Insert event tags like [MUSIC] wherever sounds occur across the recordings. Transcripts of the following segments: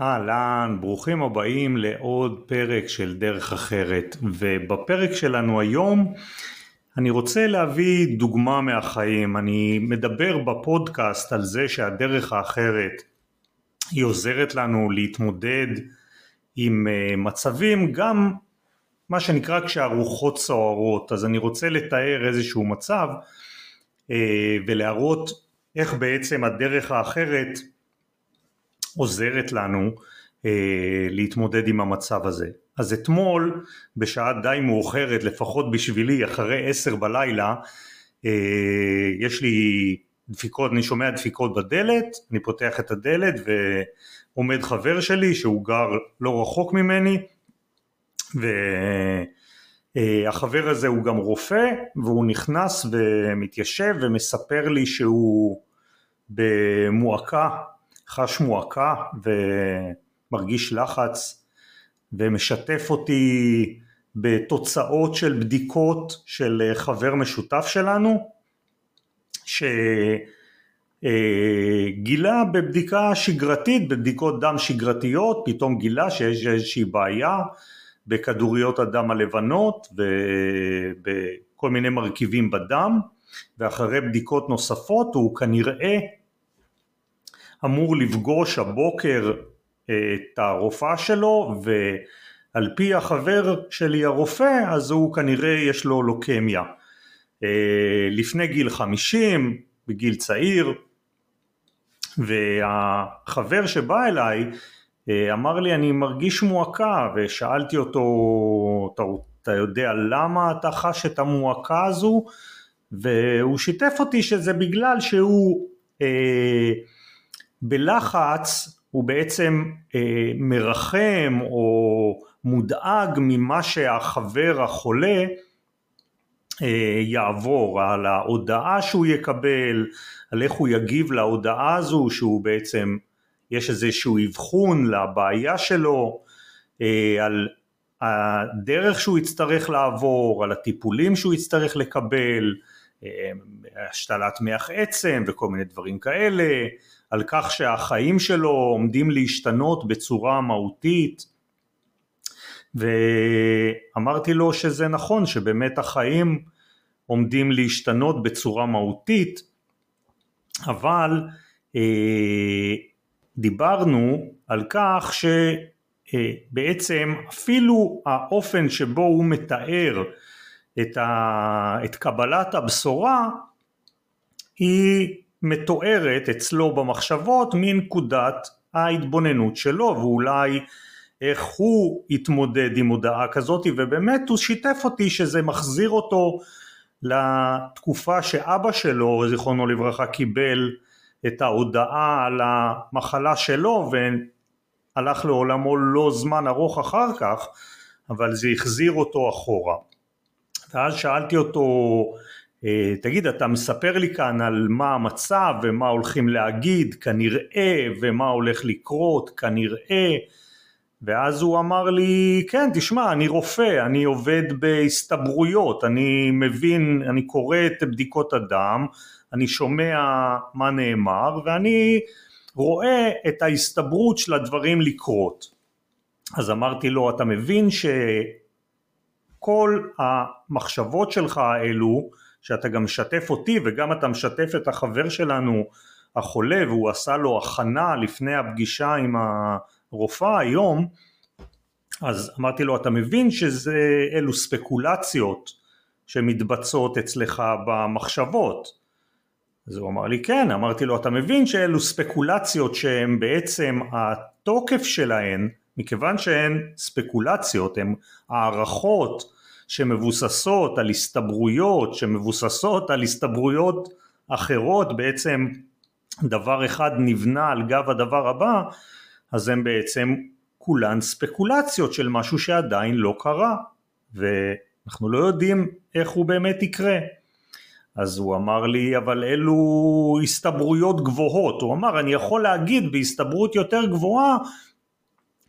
אהלן, ברוכים הבאים לעוד פרק של דרך אחרת. ובפרק שלנו היום אני רוצה להביא דוגמה מהחיים, אני מדבר בפודקאסט על זה שהדרך האחרת היא עוזרת לנו להתמודד עם אה, מצבים גם מה שנקרא כשהרוחות סוערות. אז אני רוצה לתאר איזשהו מצב אה, ולהראות איך בעצם הדרך האחרת עוזרת לנו אה, להתמודד עם המצב הזה. אז אתמול בשעה די מאוחרת לפחות בשבילי אחרי עשר בלילה אה, יש לי דפיקות, אני שומע דפיקות בדלת, אני פותח את הדלת ועומד חבר שלי שהוא גר לא רחוק ממני והחבר הזה הוא גם רופא והוא נכנס ומתיישב ומספר לי שהוא במועקה חש מועקה ומרגיש לחץ ומשתף אותי בתוצאות של בדיקות של חבר משותף שלנו שגילה בבדיקה שגרתית, בבדיקות דם שגרתיות, פתאום גילה שיש איזושהי בעיה בכדוריות הדם הלבנות ובכל מיני מרכיבים בדם ואחרי בדיקות נוספות הוא כנראה אמור לפגוש הבוקר אה, את הרופאה שלו ועל פי החבר שלי הרופא אז הוא כנראה יש לו לוקמיה. אה, לפני גיל 50 בגיל צעיר והחבר שבא אליי אה, אמר לי אני מרגיש מועקה ושאלתי אותו אתה, אתה יודע למה אתה חש את המועקה הזו? והוא שיתף אותי שזה בגלל שהוא אה, בלחץ הוא בעצם אה, מרחם או מודאג ממה שהחבר החולה אה, יעבור, על ההודעה שהוא יקבל, על איך הוא יגיב להודעה הזו שהוא בעצם יש איזשהו אבחון לבעיה שלו, אה, על הדרך שהוא יצטרך לעבור, על הטיפולים שהוא יצטרך לקבל, אה, השתלת מח עצם וכל מיני דברים כאלה, על כך שהחיים שלו עומדים להשתנות בצורה מהותית. ואמרתי לו שזה נכון שבאמת החיים עומדים להשתנות בצורה מהותית אבל אה, דיברנו על כך שבעצם אפילו האופן שבו הוא מתאר את, ה, את קבלת הבשורה היא מתוארת אצלו במחשבות מנקודת ההתבוננות שלו ואולי איך הוא התמודד עם הודעה כזאת ובאמת הוא שיתף אותי שזה מחזיר אותו לתקופה שאבא שלו זיכרונו לברכה קיבל את ההודעה על המחלה שלו והלך לעולמו לא זמן ארוך אחר כך אבל זה החזיר אותו אחורה. ואז שאלתי אותו תגיד אתה מספר לי כאן על מה המצב ומה הולכים להגיד כנראה ומה הולך לקרות כנראה. ואז הוא אמר לי כן תשמע אני רופא אני עובד בהסתברויות אני מבין אני קורא את בדיקות הדם אני שומע מה נאמר ואני רואה את ההסתברות של הדברים לקרות. אז אמרתי לו אתה מבין שכל המחשבות שלך האלו שאתה גם משתף אותי וגם אתה משתף את החבר שלנו החולה והוא עשה לו הכנה לפני הפגישה עם הרופאה היום אז אמרתי לו אתה מבין שזה אלו ספקולציות שמתבצעות אצלך במחשבות? אז הוא אמר לי כן. אמרתי לו אתה מבין שאלו ספקולציות שהן בעצם התוקף שלהן מכיוון שהן ספקולציות הן הערכות שמבוססות על הסתברויות, שמבוססות על הסתברויות אחרות, בעצם דבר אחד נבנה על גב הדבר הבא, אז הם בעצם כולן ספקולציות של משהו שעדיין לא קרה, ואנחנו לא יודעים איך הוא באמת יקרה. אז הוא אמר לי אבל אלו הסתברויות גבוהות, הוא אמר אני יכול להגיד בהסתברות יותר גבוהה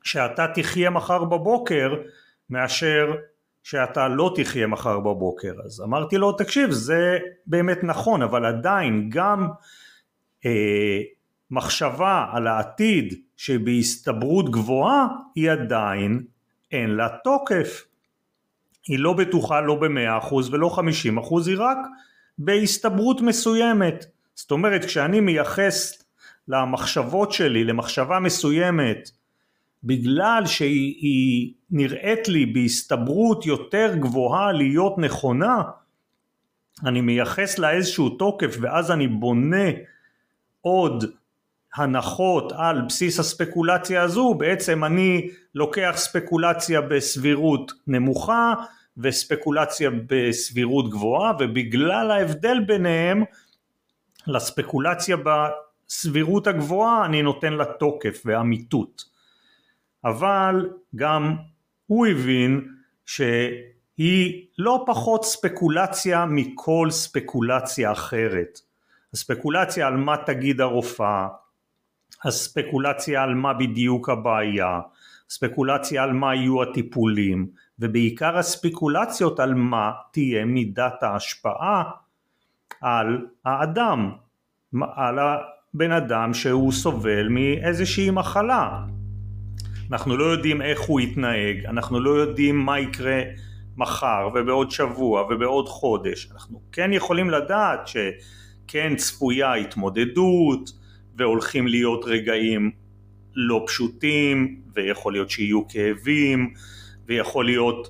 שאתה תחיה מחר בבוקר מאשר שאתה לא תחיה מחר בבוקר אז אמרתי לו תקשיב זה באמת נכון אבל עדיין גם אה, מחשבה על העתיד שבהסתברות גבוהה היא עדיין אין לה תוקף. היא לא בטוחה לא במאה אחוז ולא חמישים אחוז, היא רק בהסתברות מסוימת. זאת אומרת כשאני מייחס למחשבות שלי, למחשבה מסוימת, בגלל שהיא נראית לי בהסתברות יותר גבוהה להיות נכונה, אני מייחס לה איזשהו תוקף ואז אני בונה עוד הנחות על בסיס הספקולציה הזו, בעצם אני לוקח ספקולציה בסבירות נמוכה וספקולציה בסבירות גבוהה ובגלל ההבדל ביניהם לספקולציה בסבירות הגבוהה אני נותן לה תוקף ואמיתות אבל גם הוא הבין שהיא לא פחות ספקולציה מכל ספקולציה אחרת הספקולציה על מה תגיד הרופאה הספקולציה על מה בדיוק הבעיה ספקולציה על מה יהיו הטיפולים ובעיקר הספקולציות על מה תהיה מידת ההשפעה על האדם, על הבן אדם שהוא סובל מאיזושהי מחלה. אנחנו לא יודעים איך הוא יתנהג, אנחנו לא יודעים מה יקרה מחר ובעוד שבוע ובעוד חודש, אנחנו כן יכולים לדעת שכן צפויה התמודדות והולכים להיות רגעים לא פשוטים ויכול להיות שיהיו כאבים ויכול להיות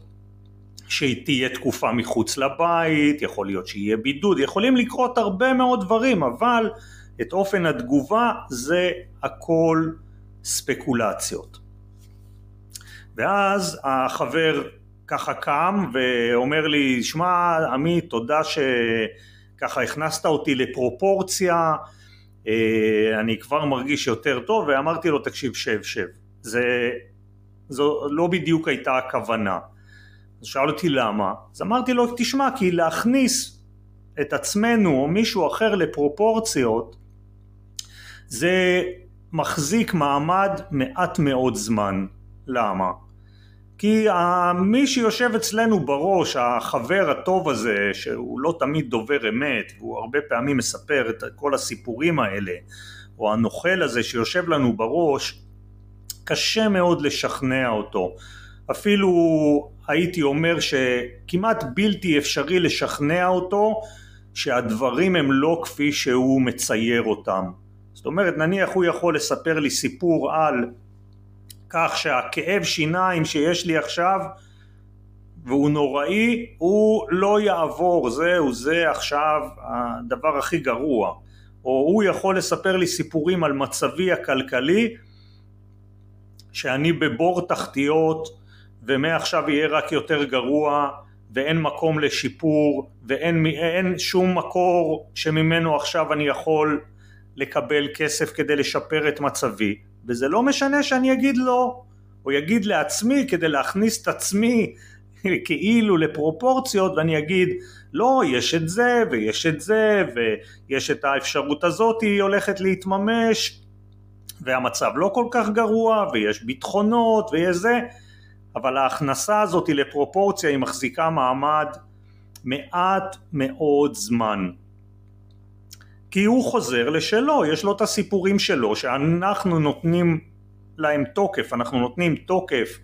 שתהיה תקופה מחוץ לבית, יכול להיות שיהיה בידוד, יכולים לקרות הרבה מאוד דברים, אבל את אופן התגובה זה הכל ספקולציות. ואז החבר ככה קם ואומר לי, שמע עמית, תודה שככה הכנסת אותי לפרופורציה, אה, אני כבר מרגיש יותר טוב, ואמרתי לו, תקשיב, שב, שב. זה, זו לא בדיוק הייתה הכוונה. אז שאל אותי למה, אז אמרתי לו תשמע כי להכניס את עצמנו או מישהו אחר לפרופורציות זה מחזיק מעמד מעט מאוד זמן. למה? כי מי שיושב אצלנו בראש, החבר הטוב הזה, שהוא לא תמיד דובר אמת, והוא הרבה פעמים מספר את כל הסיפורים האלה, או הנוכל הזה שיושב לנו בראש, קשה מאוד לשכנע אותו. אפילו הייתי אומר שכמעט בלתי אפשרי לשכנע אותו שהדברים הם לא כפי שהוא מצייר אותם. זאת אומרת נניח הוא יכול לספר לי סיפור על כך שהכאב שיניים שיש לי עכשיו והוא נוראי הוא לא יעבור. זהו זה עכשיו הדבר הכי גרוע. או הוא יכול לספר לי סיפורים על מצבי הכלכלי שאני בבור תחתיות ומעכשיו יהיה רק יותר גרוע ואין מקום לשיפור ואין שום מקור שממנו עכשיו אני יכול לקבל כסף כדי לשפר את מצבי וזה לא משנה שאני אגיד לא. או יגיד לעצמי כדי להכניס את עצמי [LAUGHS] כאילו לפרופורציות ואני אגיד לא יש את זה ויש את זה ויש את האפשרות הזאת היא הולכת להתממש והמצב לא כל כך גרוע ויש ביטחונות ויש זה. אבל ההכנסה הזאת לפרופורציה היא מחזיקה מעמד מעט מאוד זמן כי הוא חוזר לשלו, יש לו את הסיפורים שלו שאנחנו נותנים להם תוקף, אנחנו נותנים תוקף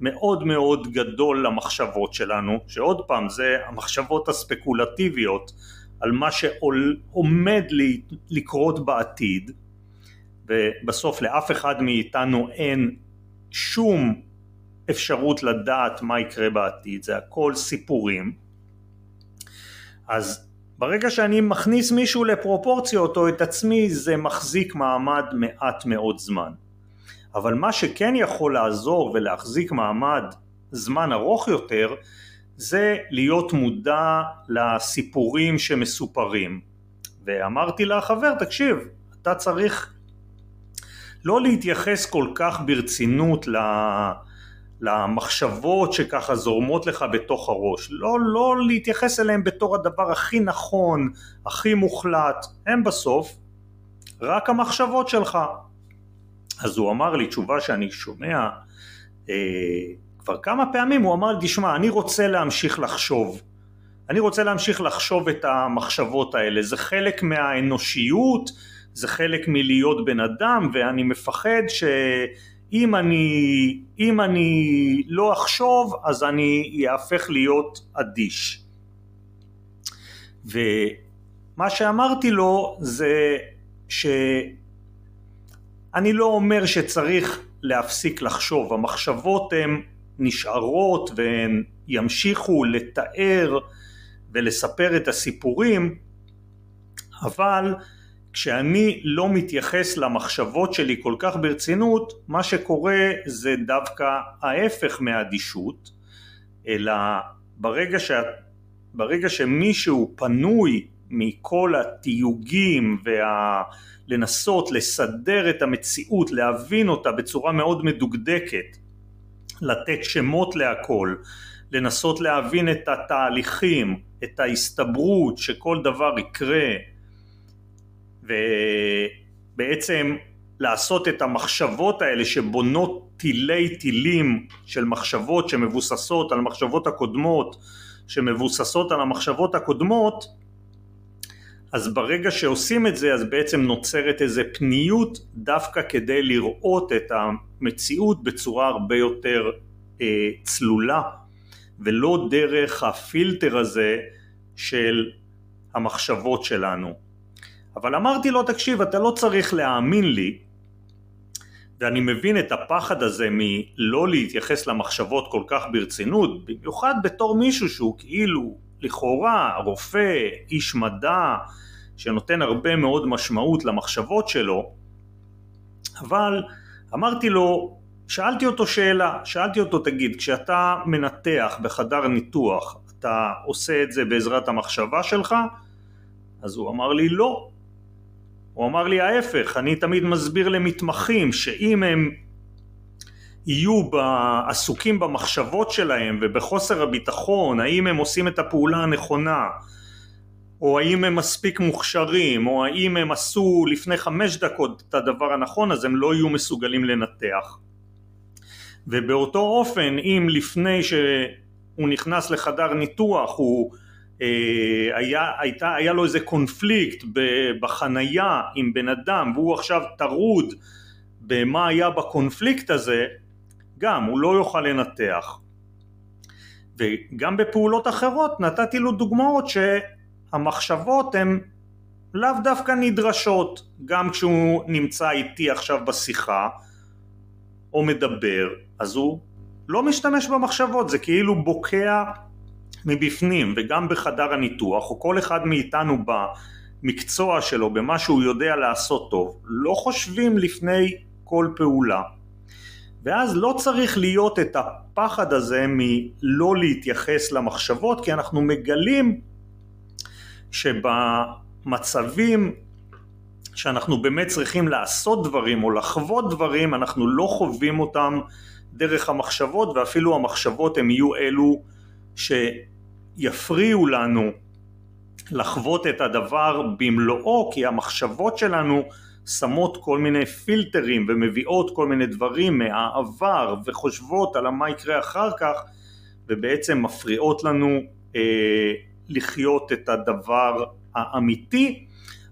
מאוד מאוד גדול למחשבות שלנו, שעוד פעם זה המחשבות הספקולטיביות על מה שעומד לקרות בעתיד ובסוף לאף אחד מאיתנו אין שום אפשרות לדעת מה יקרה בעתיד, זה הכל סיפורים. אז ברגע שאני מכניס מישהו לפרופורציות או את עצמי זה מחזיק מעמד מעט מאוד זמן. אבל מה שכן יכול לעזור ולהחזיק מעמד זמן ארוך יותר זה להיות מודע לסיפורים שמסופרים. ואמרתי לחבר תקשיב אתה צריך לא להתייחס כל כך ברצינות למחשבות שככה זורמות לך בתוך הראש, לא, לא להתייחס אליהם בתור הדבר הכי נכון, הכי מוחלט, הם בסוף רק המחשבות שלך. אז הוא אמר לי תשובה שאני שומע אה, כבר כמה פעמים, הוא אמר לי תשמע אני רוצה להמשיך לחשוב, אני רוצה להמשיך לחשוב את המחשבות האלה, זה חלק מהאנושיות זה חלק מלהיות בן אדם ואני מפחד שאם אני, אם אני לא אחשוב אז אני אהפך להיות אדיש. ומה שאמרתי לו זה שאני לא אומר שצריך להפסיק לחשוב, המחשבות הן נשארות והן ימשיכו לתאר ולספר את הסיפורים, אבל כשאני לא מתייחס למחשבות שלי כל כך ברצינות, מה שקורה זה דווקא ההפך מהאדישות, אלא ברגע, ש... ברגע שמישהו פנוי מכל התיוגים וה... לנסות לסדר את המציאות, להבין אותה בצורה מאוד מדוקדקת, לתת שמות להכל, לנסות להבין את התהליכים, את ההסתברות שכל דבר יקרה ובעצם לעשות את המחשבות האלה שבונות תילי תילים של מחשבות שמבוססות על המחשבות הקודמות שמבוססות על המחשבות הקודמות אז ברגע שעושים את זה אז בעצם נוצרת איזה פניות דווקא כדי לראות את המציאות בצורה הרבה יותר אה, צלולה ולא דרך הפילטר הזה של המחשבות שלנו. אבל אמרתי לו תקשיב אתה לא צריך להאמין לי ואני מבין את הפחד הזה מלא להתייחס למחשבות כל כך ברצינות במיוחד בתור מישהו שהוא כאילו לכאורה רופא, איש מדע שנותן הרבה מאוד משמעות למחשבות שלו אבל אמרתי לו שאלתי אותו שאלה, שאלתי אותו תגיד כשאתה מנתח בחדר ניתוח אתה עושה את זה בעזרת המחשבה שלך? אז הוא אמר לי לא הוא אמר לי ההפך אני תמיד מסביר למתמחים שאם הם יהיו עסוקים במחשבות שלהם ובחוסר הביטחון האם הם עושים את הפעולה הנכונה או האם הם מספיק מוכשרים או האם הם עשו לפני חמש דקות את הדבר הנכון אז הם לא יהיו מסוגלים לנתח. ובאותו אופן אם לפני שהוא נכנס לחדר ניתוח הוא היה, הייתה, היה לו איזה קונפליקט בחנייה עם בן אדם והוא עכשיו טרוד במה היה בקונפליקט הזה גם הוא לא יוכל לנתח. וגם בפעולות אחרות נתתי לו דוגמאות שהמחשבות הן לאו דווקא נדרשות גם כשהוא נמצא איתי עכשיו בשיחה או מדבר אז הוא לא משתמש במחשבות זה כאילו בוקע מבפנים וגם בחדר הניתוח או כל אחד מאיתנו במקצוע שלו במה שהוא יודע לעשות טוב לא חושבים לפני כל פעולה. ואז לא צריך להיות את הפחד הזה מלא להתייחס למחשבות כי אנחנו מגלים שבמצבים שאנחנו באמת צריכים לעשות דברים או לחוות דברים אנחנו לא חווים אותם דרך המחשבות ואפילו המחשבות הם יהיו אלו שיפריעו לנו לחוות את הדבר במלואו כי המחשבות שלנו שמות כל מיני פילטרים ומביאות כל מיני דברים מהעבר וחושבות על מה יקרה אחר כך ובעצם מפריעות לנו אה, לחיות את הדבר האמיתי.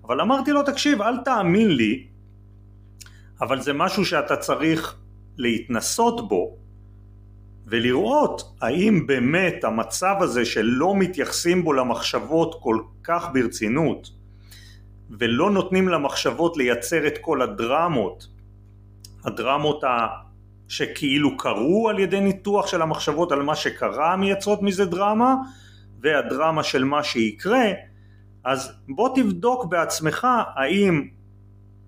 אבל אמרתי לו תקשיב אל תאמין לי אבל זה משהו שאתה צריך להתנסות בו ולראות האם באמת המצב הזה שלא מתייחסים בו למחשבות כל כך ברצינות ולא נותנים למחשבות לייצר את כל הדרמות, הדרמות. שכאילו קרו על ידי ניתוח של המחשבות על מה שקרה מייצרות מזה דרמה והדרמה של מה שיקרה אז בוא תבדוק בעצמך האם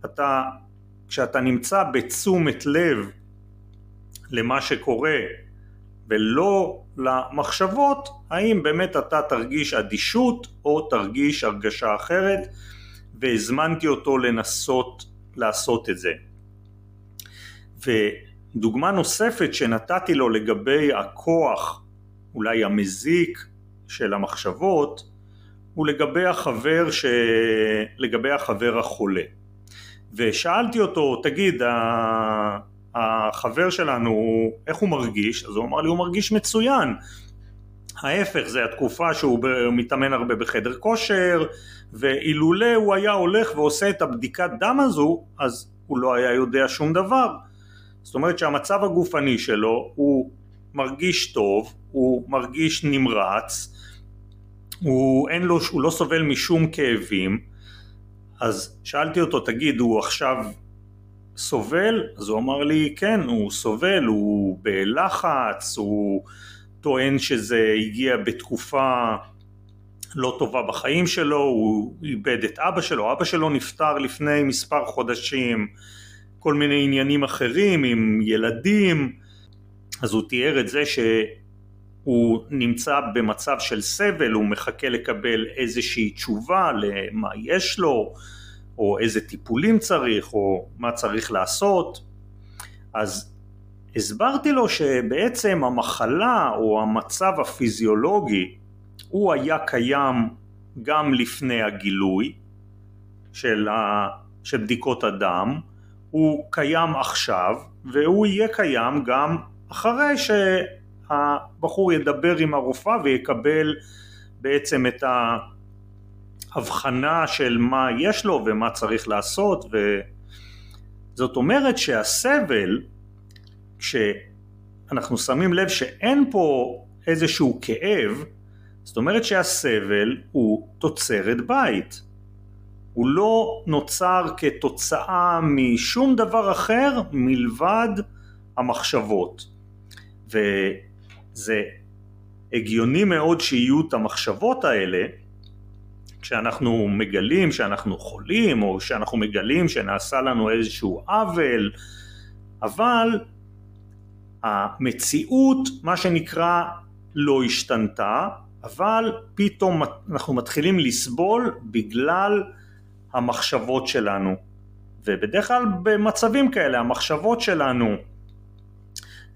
אתה כשאתה נמצא בתשומת לב למה שקורה ולא למחשבות האם באמת אתה תרגיש אדישות או תרגיש הרגשה אחרת והזמנתי אותו לנסות לעשות את זה. ודוגמה נוספת שנתתי לו לגבי הכוח אולי המזיק של המחשבות הוא לגבי החבר, ש... לגבי החבר החולה. ושאלתי אותו תגיד החבר שלנו איך הוא מרגיש? אז הוא אמר לי הוא מרגיש מצוין. ההפך זה התקופה שהוא מתאמן הרבה בחדר כושר ואילולא הוא היה הולך ועושה את הבדיקת דם הזו אז הוא לא היה יודע שום דבר. זאת אומרת שהמצב הגופני שלו הוא מרגיש טוב, הוא מרגיש נמרץ, הוא, לו, הוא לא סובל משום כאבים. אז שאלתי אותו תגיד הוא עכשיו סובל? אז הוא אמר לי כן הוא סובל, הוא בלחץ, הוא טוען שזה הגיע בתקופה לא טובה בחיים שלו, הוא איבד את אבא שלו, אבא שלו נפטר לפני מספר חודשים, כל מיני עניינים אחרים עם ילדים, אז הוא תיאר את זה שהוא נמצא במצב של סבל, הוא מחכה לקבל איזושהי תשובה למה יש לו, או איזה טיפולים צריך, או מה צריך לעשות, אז הסברתי לו שבעצם המחלה או המצב הפיזיולוגי הוא היה קיים גם לפני הגילוי של, ה... של בדיקות הדם, הוא קיים עכשיו והוא יהיה קיים גם אחרי שהבחור ידבר עם הרופאה ויקבל בעצם את ההבחנה של מה יש לו ומה צריך לעשות וזאת אומרת שהסבל כשאנחנו שמים לב שאין פה איזשהו כאב זאת אומרת שהסבל הוא תוצרת בית. הוא לא נוצר כתוצאה משום דבר אחר מלבד המחשבות. וזה הגיוני מאוד שיהיו את המחשבות האלה כשאנחנו מגלים שאנחנו חולים או שאנחנו מגלים שנעשה לנו איזשהו עוול אבל המציאות מה שנקרא לא השתנתה אבל פתאום אנחנו מתחילים לסבול בגלל המחשבות שלנו. ובדרך כלל במצבים כאלה המחשבות שלנו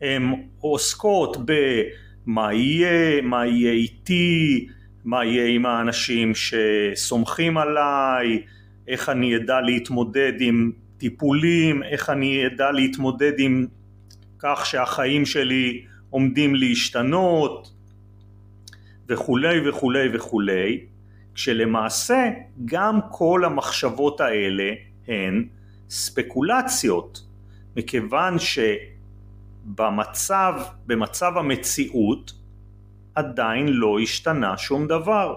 הן עוסקות במה יהיה, מה יהיה איתי, מה יהיה עם האנשים שסומכים עליי, איך אני אדע להתמודד עם טיפולים, איך אני אדע להתמודד עם כך שהחיים שלי עומדים להשתנות וכולי וכולי וכולי. כשלמעשה גם כל המחשבות האלה הן ספקולציות מכיוון שבמצב, במצב המציאות עדיין לא השתנה שום דבר.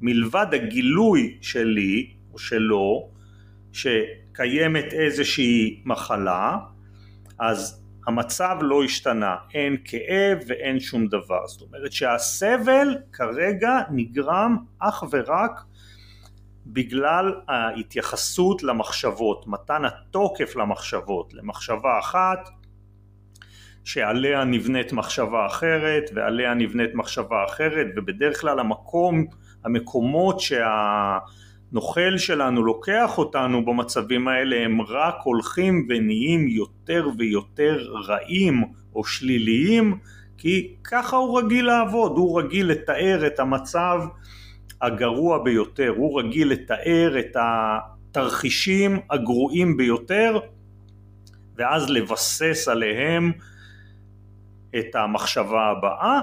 מלבד הגילוי שלי או שלו שקיימת איזושהי מחלה אז המצב לא השתנה, אין כאב ואין שום דבר, זאת אומרת שהסבל כרגע נגרם אך ורק בגלל ההתייחסות למחשבות, מתן התוקף למחשבות, למחשבה אחת שעליה נבנית מחשבה אחרת ועליה נבנית מחשבה אחרת ובדרך כלל המקום, המקומות שה... הנוכל שלנו לוקח אותנו במצבים האלה הם רק הולכים ונהיים יותר ויותר רעים או שליליים כי ככה הוא רגיל לעבוד, הוא רגיל לתאר את המצב הגרוע ביותר, הוא רגיל לתאר את התרחישים הגרועים ביותר ואז לבסס עליהם את המחשבה הבאה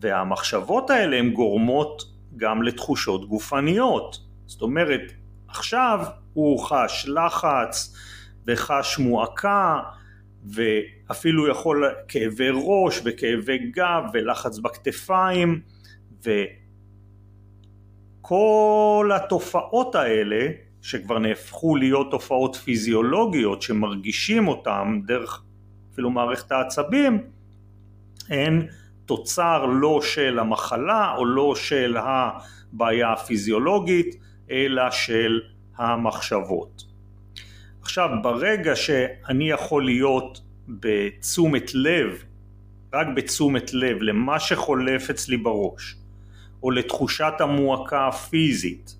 והמחשבות האלה הן גורמות גם לתחושות גופניות. זאת אומרת עכשיו הוא חש לחץ וחש מועקה ואפילו יכול כאבי ראש וכאבי גב ולחץ בכתפיים וכל התופעות האלה שכבר נהפכו להיות תופעות פיזיולוגיות שמרגישים אותן דרך אפילו מערכת העצבים הן תוצר לא של המחלה או לא של הבעיה הפיזיולוגית אלא של המחשבות. עכשיו ברגע שאני יכול להיות בתשומת לב, רק בתשומת לב למה שחולף אצלי בראש, או לתחושת המועקה הפיזית,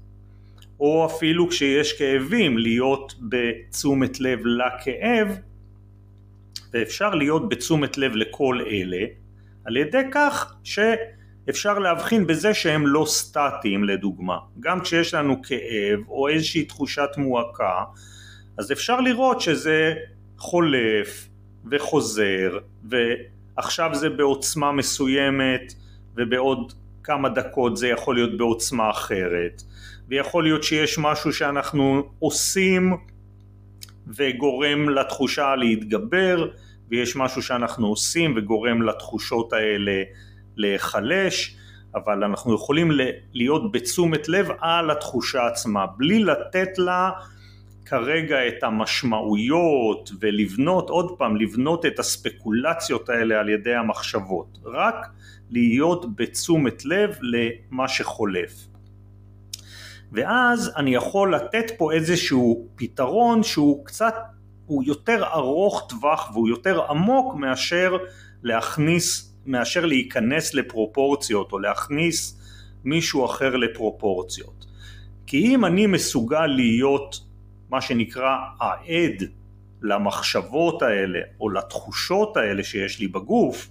או אפילו כשיש כאבים להיות בתשומת לב לכאב, ואפשר להיות בתשומת לב לכל אלה, על ידי כך ש... אפשר להבחין בזה שהם לא סטטיים לדוגמה. גם כשיש לנו כאב או איזושהי תחושת מועקה, אז אפשר לראות שזה חולף וחוזר, ועכשיו זה בעוצמה מסוימת ובעוד כמה דקות זה יכול להיות בעוצמה אחרת, ויכול להיות שיש משהו שאנחנו עושים וגורם לתחושה להתגבר, ויש משהו שאנחנו עושים וגורם לתחושות האלה להיחלש, אבל אנחנו יכולים להיות בתשומת לב על התחושה עצמה, בלי לתת לה כרגע את המשמעויות ולבנות, עוד פעם, לבנות את הספקולציות האלה על ידי המחשבות, רק להיות בתשומת לב למה שחולף. ואז אני יכול לתת פה איזשהו פתרון שהוא קצת, הוא יותר ארוך טווח והוא יותר עמוק מאשר להכניס, מאשר להיכנס לפרופורציות או להכניס מישהו אחר לפרופורציות. כי אם אני מסוגל להיות מה שנקרא העד למחשבות האלה או לתחושות האלה שיש לי בגוף,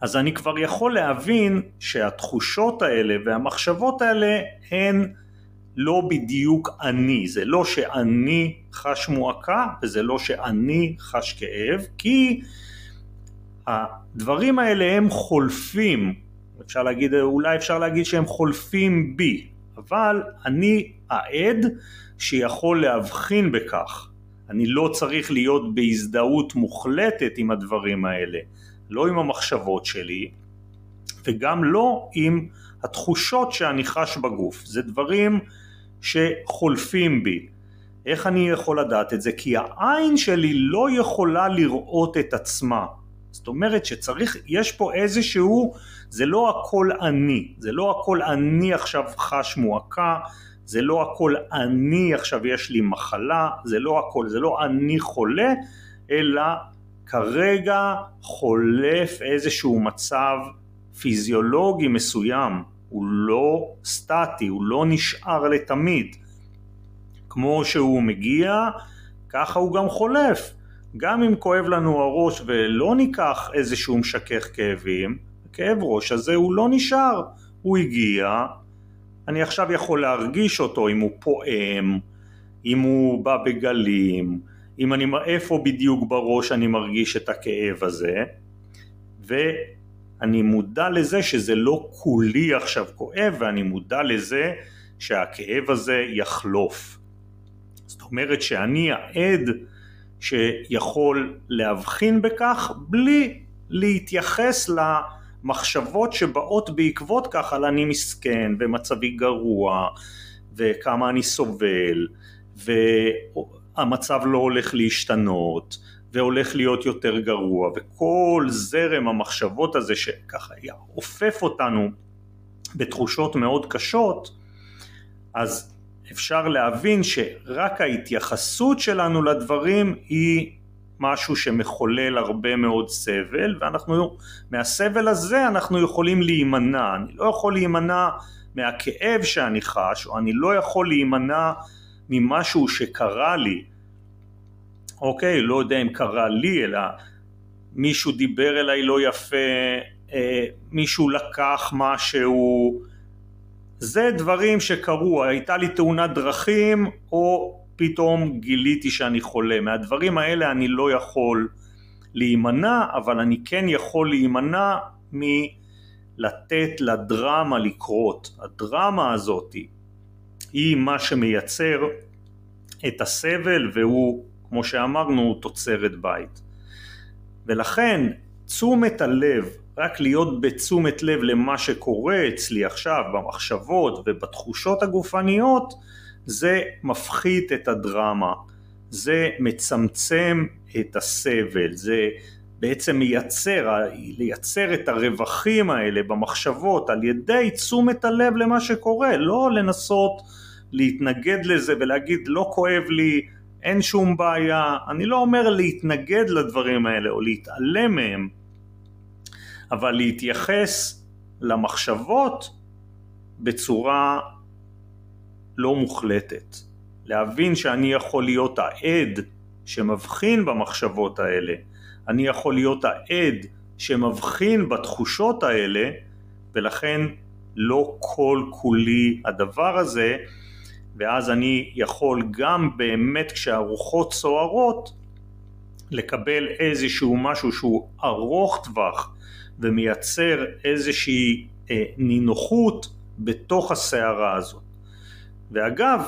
אז אני כבר יכול להבין שהתחושות האלה והמחשבות האלה הן לא בדיוק אני, זה לא שאני חש מועקה וזה לא שאני חש כאב, כי הדברים האלה הם חולפים, אפשר להגיד, אולי אפשר להגיד שהם חולפים בי, אבל אני העד שיכול להבחין בכך. אני לא צריך להיות בהזדהות מוחלטת עם הדברים האלה, לא עם המחשבות שלי וגם לא עם התחושות שאני חש בגוף. זה דברים שחולפים בי. איך אני יכול לדעת את זה? כי העין שלי לא יכולה לראות את עצמה. זאת אומרת שצריך, יש פה איזשהו, זה לא הכל אני, זה לא הכל אני עכשיו חש מועקה, זה לא הכל אני עכשיו יש לי מחלה, זה לא הכל, זה לא אני חולה, אלא כרגע חולף איזשהו מצב פיזיולוגי מסוים, הוא לא סטטי, הוא לא נשאר לתמיד. כמו שהוא מגיע, ככה הוא גם חולף. גם אם כואב לנו הראש ולא ניקח איזשהו משכך כאבים, כאב ראש הזה הוא לא נשאר, הוא הגיע, אני עכשיו יכול להרגיש אותו אם הוא פועם, אם הוא בא בגלים, אם אני, איפה בדיוק בראש אני מרגיש את הכאב הזה, ואני מודע לזה שזה לא כולי עכשיו כואב, ואני מודע לזה שהכאב הזה יחלוף. זאת אומרת שאני העד שיכול להבחין בכך בלי להתייחס ל... מחשבות שבאות בעקבות כך על אני מסכן ומצבי גרוע וכמה אני סובל והמצב לא הולך להשתנות והולך להיות יותר גרוע וכל זרם המחשבות הזה שככה עופף אותנו בתחושות מאוד קשות אז אפשר להבין שרק ההתייחסות שלנו לדברים היא משהו שמחולל הרבה מאוד סבל ואנחנו מהסבל הזה אנחנו יכולים להימנע. אני לא יכול להימנע מהכאב שאני חש או אני לא יכול להימנע ממשהו שקרה לי אוקיי לא יודע אם קרה לי אלא מישהו דיבר אליי לא יפה אה, מישהו לקח משהו זה דברים שקרו הייתה לי תאונת דרכים או פתאום גיליתי שאני חולה. מהדברים האלה אני לא יכול להימנע, אבל אני כן יכול להימנע מלתת לדרמה לקרות. הדרמה הזאת היא מה שמייצר את הסבל והוא, כמו שאמרנו, תוצרת בית. ולכן תשומת הלב, רק להיות בתשומת לב למה שקורה אצלי עכשיו במחשבות ובתחושות הגופניות, זה מפחית את הדרמה, זה מצמצם את הסבל, זה בעצם מייצר, לייצר את הרווחים האלה במחשבות על ידי תשומת הלב למה שקורה, לא לנסות להתנגד לזה ולהגיד לא כואב לי, אין שום בעיה, אני לא אומר להתנגד לדברים האלה או להתעלם מהם, אבל להתייחס למחשבות בצורה לא מוחלטת. להבין שאני יכול להיות העד שמבחין במחשבות האלה, אני יכול להיות העד שמבחין בתחושות האלה, ולכן לא כל כולי הדבר הזה, ואז אני יכול גם באמת כשהרוחות סוערות לקבל איזשהו משהו שהוא ארוך טווח ומייצר איזושהי אה, נינוחות בתוך הסערה הזאת. ואגב,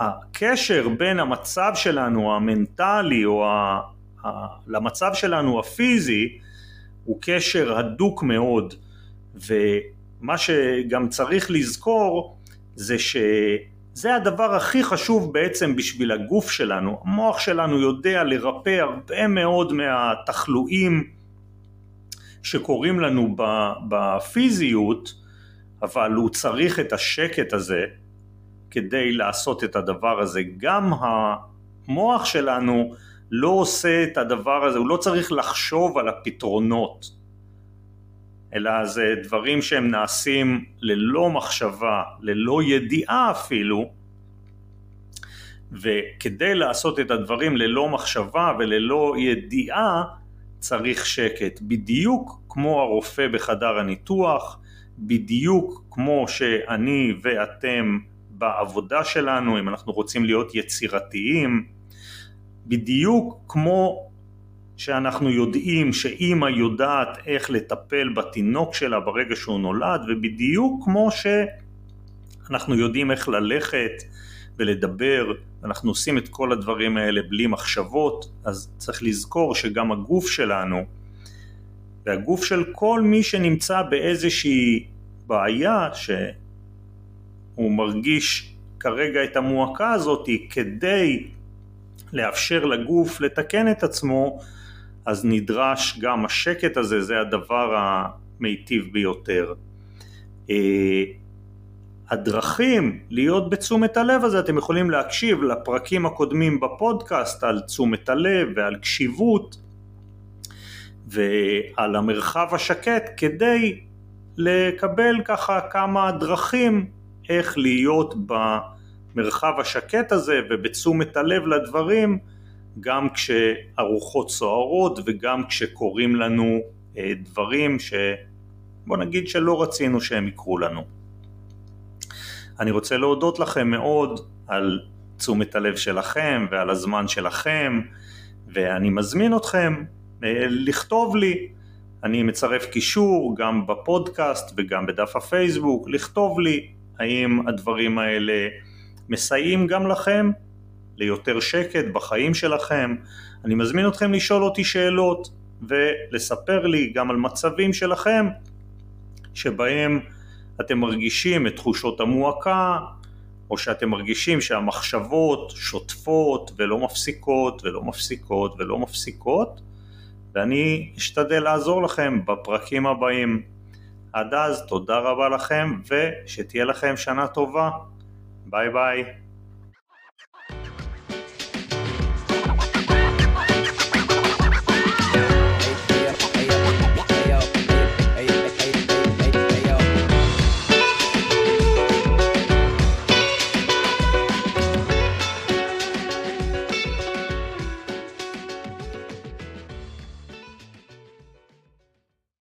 הקשר בין המצב שלנו המנטלי או ה, ה, למצב שלנו הפיזי הוא קשר הדוק מאוד ומה שגם צריך לזכור זה שזה הדבר הכי חשוב בעצם בשביל הגוף שלנו. המוח שלנו יודע לרפא הרבה מאוד מהתחלואים שקורים לנו בפיזיות, אבל הוא צריך את השקט הזה כדי לעשות את הדבר הזה. גם המוח שלנו לא עושה את הדבר הזה, הוא לא צריך לחשוב על הפתרונות, אלא זה דברים שהם נעשים ללא מחשבה, ללא ידיעה אפילו, וכדי לעשות את הדברים ללא מחשבה וללא ידיעה צריך שקט, בדיוק כמו הרופא בחדר הניתוח, בדיוק כמו שאני ואתם בעבודה שלנו, אם אנחנו רוצים להיות יצירתיים, בדיוק כמו שאנחנו יודעים שאימא יודעת איך לטפל בתינוק שלה ברגע שהוא נולד, ובדיוק כמו שאנחנו יודעים איך ללכת ולדבר, אנחנו עושים את כל הדברים האלה בלי מחשבות, אז צריך לזכור שגם הגוף שלנו והגוף של כל מי שנמצא באיזושהי בעיה שהוא מרגיש כרגע את המועקה הזאת כדי לאפשר לגוף לתקן את עצמו אז נדרש גם השקט הזה, זה הדבר המיטיב ביותר. אה, הדרכים להיות בתשומת הלב הזה, אתם יכולים להקשיב לפרקים הקודמים בפודקאסט על תשומת הלב ועל קשיבות ועל המרחב השקט כדי לקבל ככה כמה דרכים איך להיות במרחב השקט הזה ובתשומת הלב לדברים גם כשהרוחות סוערות וגם כשקורים לנו אה, דברים שבוא נגיד שלא רצינו שהם יקרו לנו. אני רוצה להודות לכם מאוד על תשומת הלב שלכם ועל הזמן שלכם ואני מזמין אתכם אה, לכתוב לי, אני מצרף קישור גם בפודקאסט וגם בדף הפייסבוק, לכתוב לי האם הדברים האלה מסייעים גם לכם ליותר שקט בחיים שלכם. אני מזמין אתכם לשאול אותי שאלות ולספר לי גם על מצבים שלכם שבהם אתם מרגישים את תחושות המועקה או שאתם מרגישים שהמחשבות שוטפות ולא מפסיקות ולא מפסיקות ולא מפסיקות ואני אשתדל לעזור לכם בפרקים הבאים. עד אז תודה רבה לכם ושתהיה לכם שנה טובה. ביי ביי.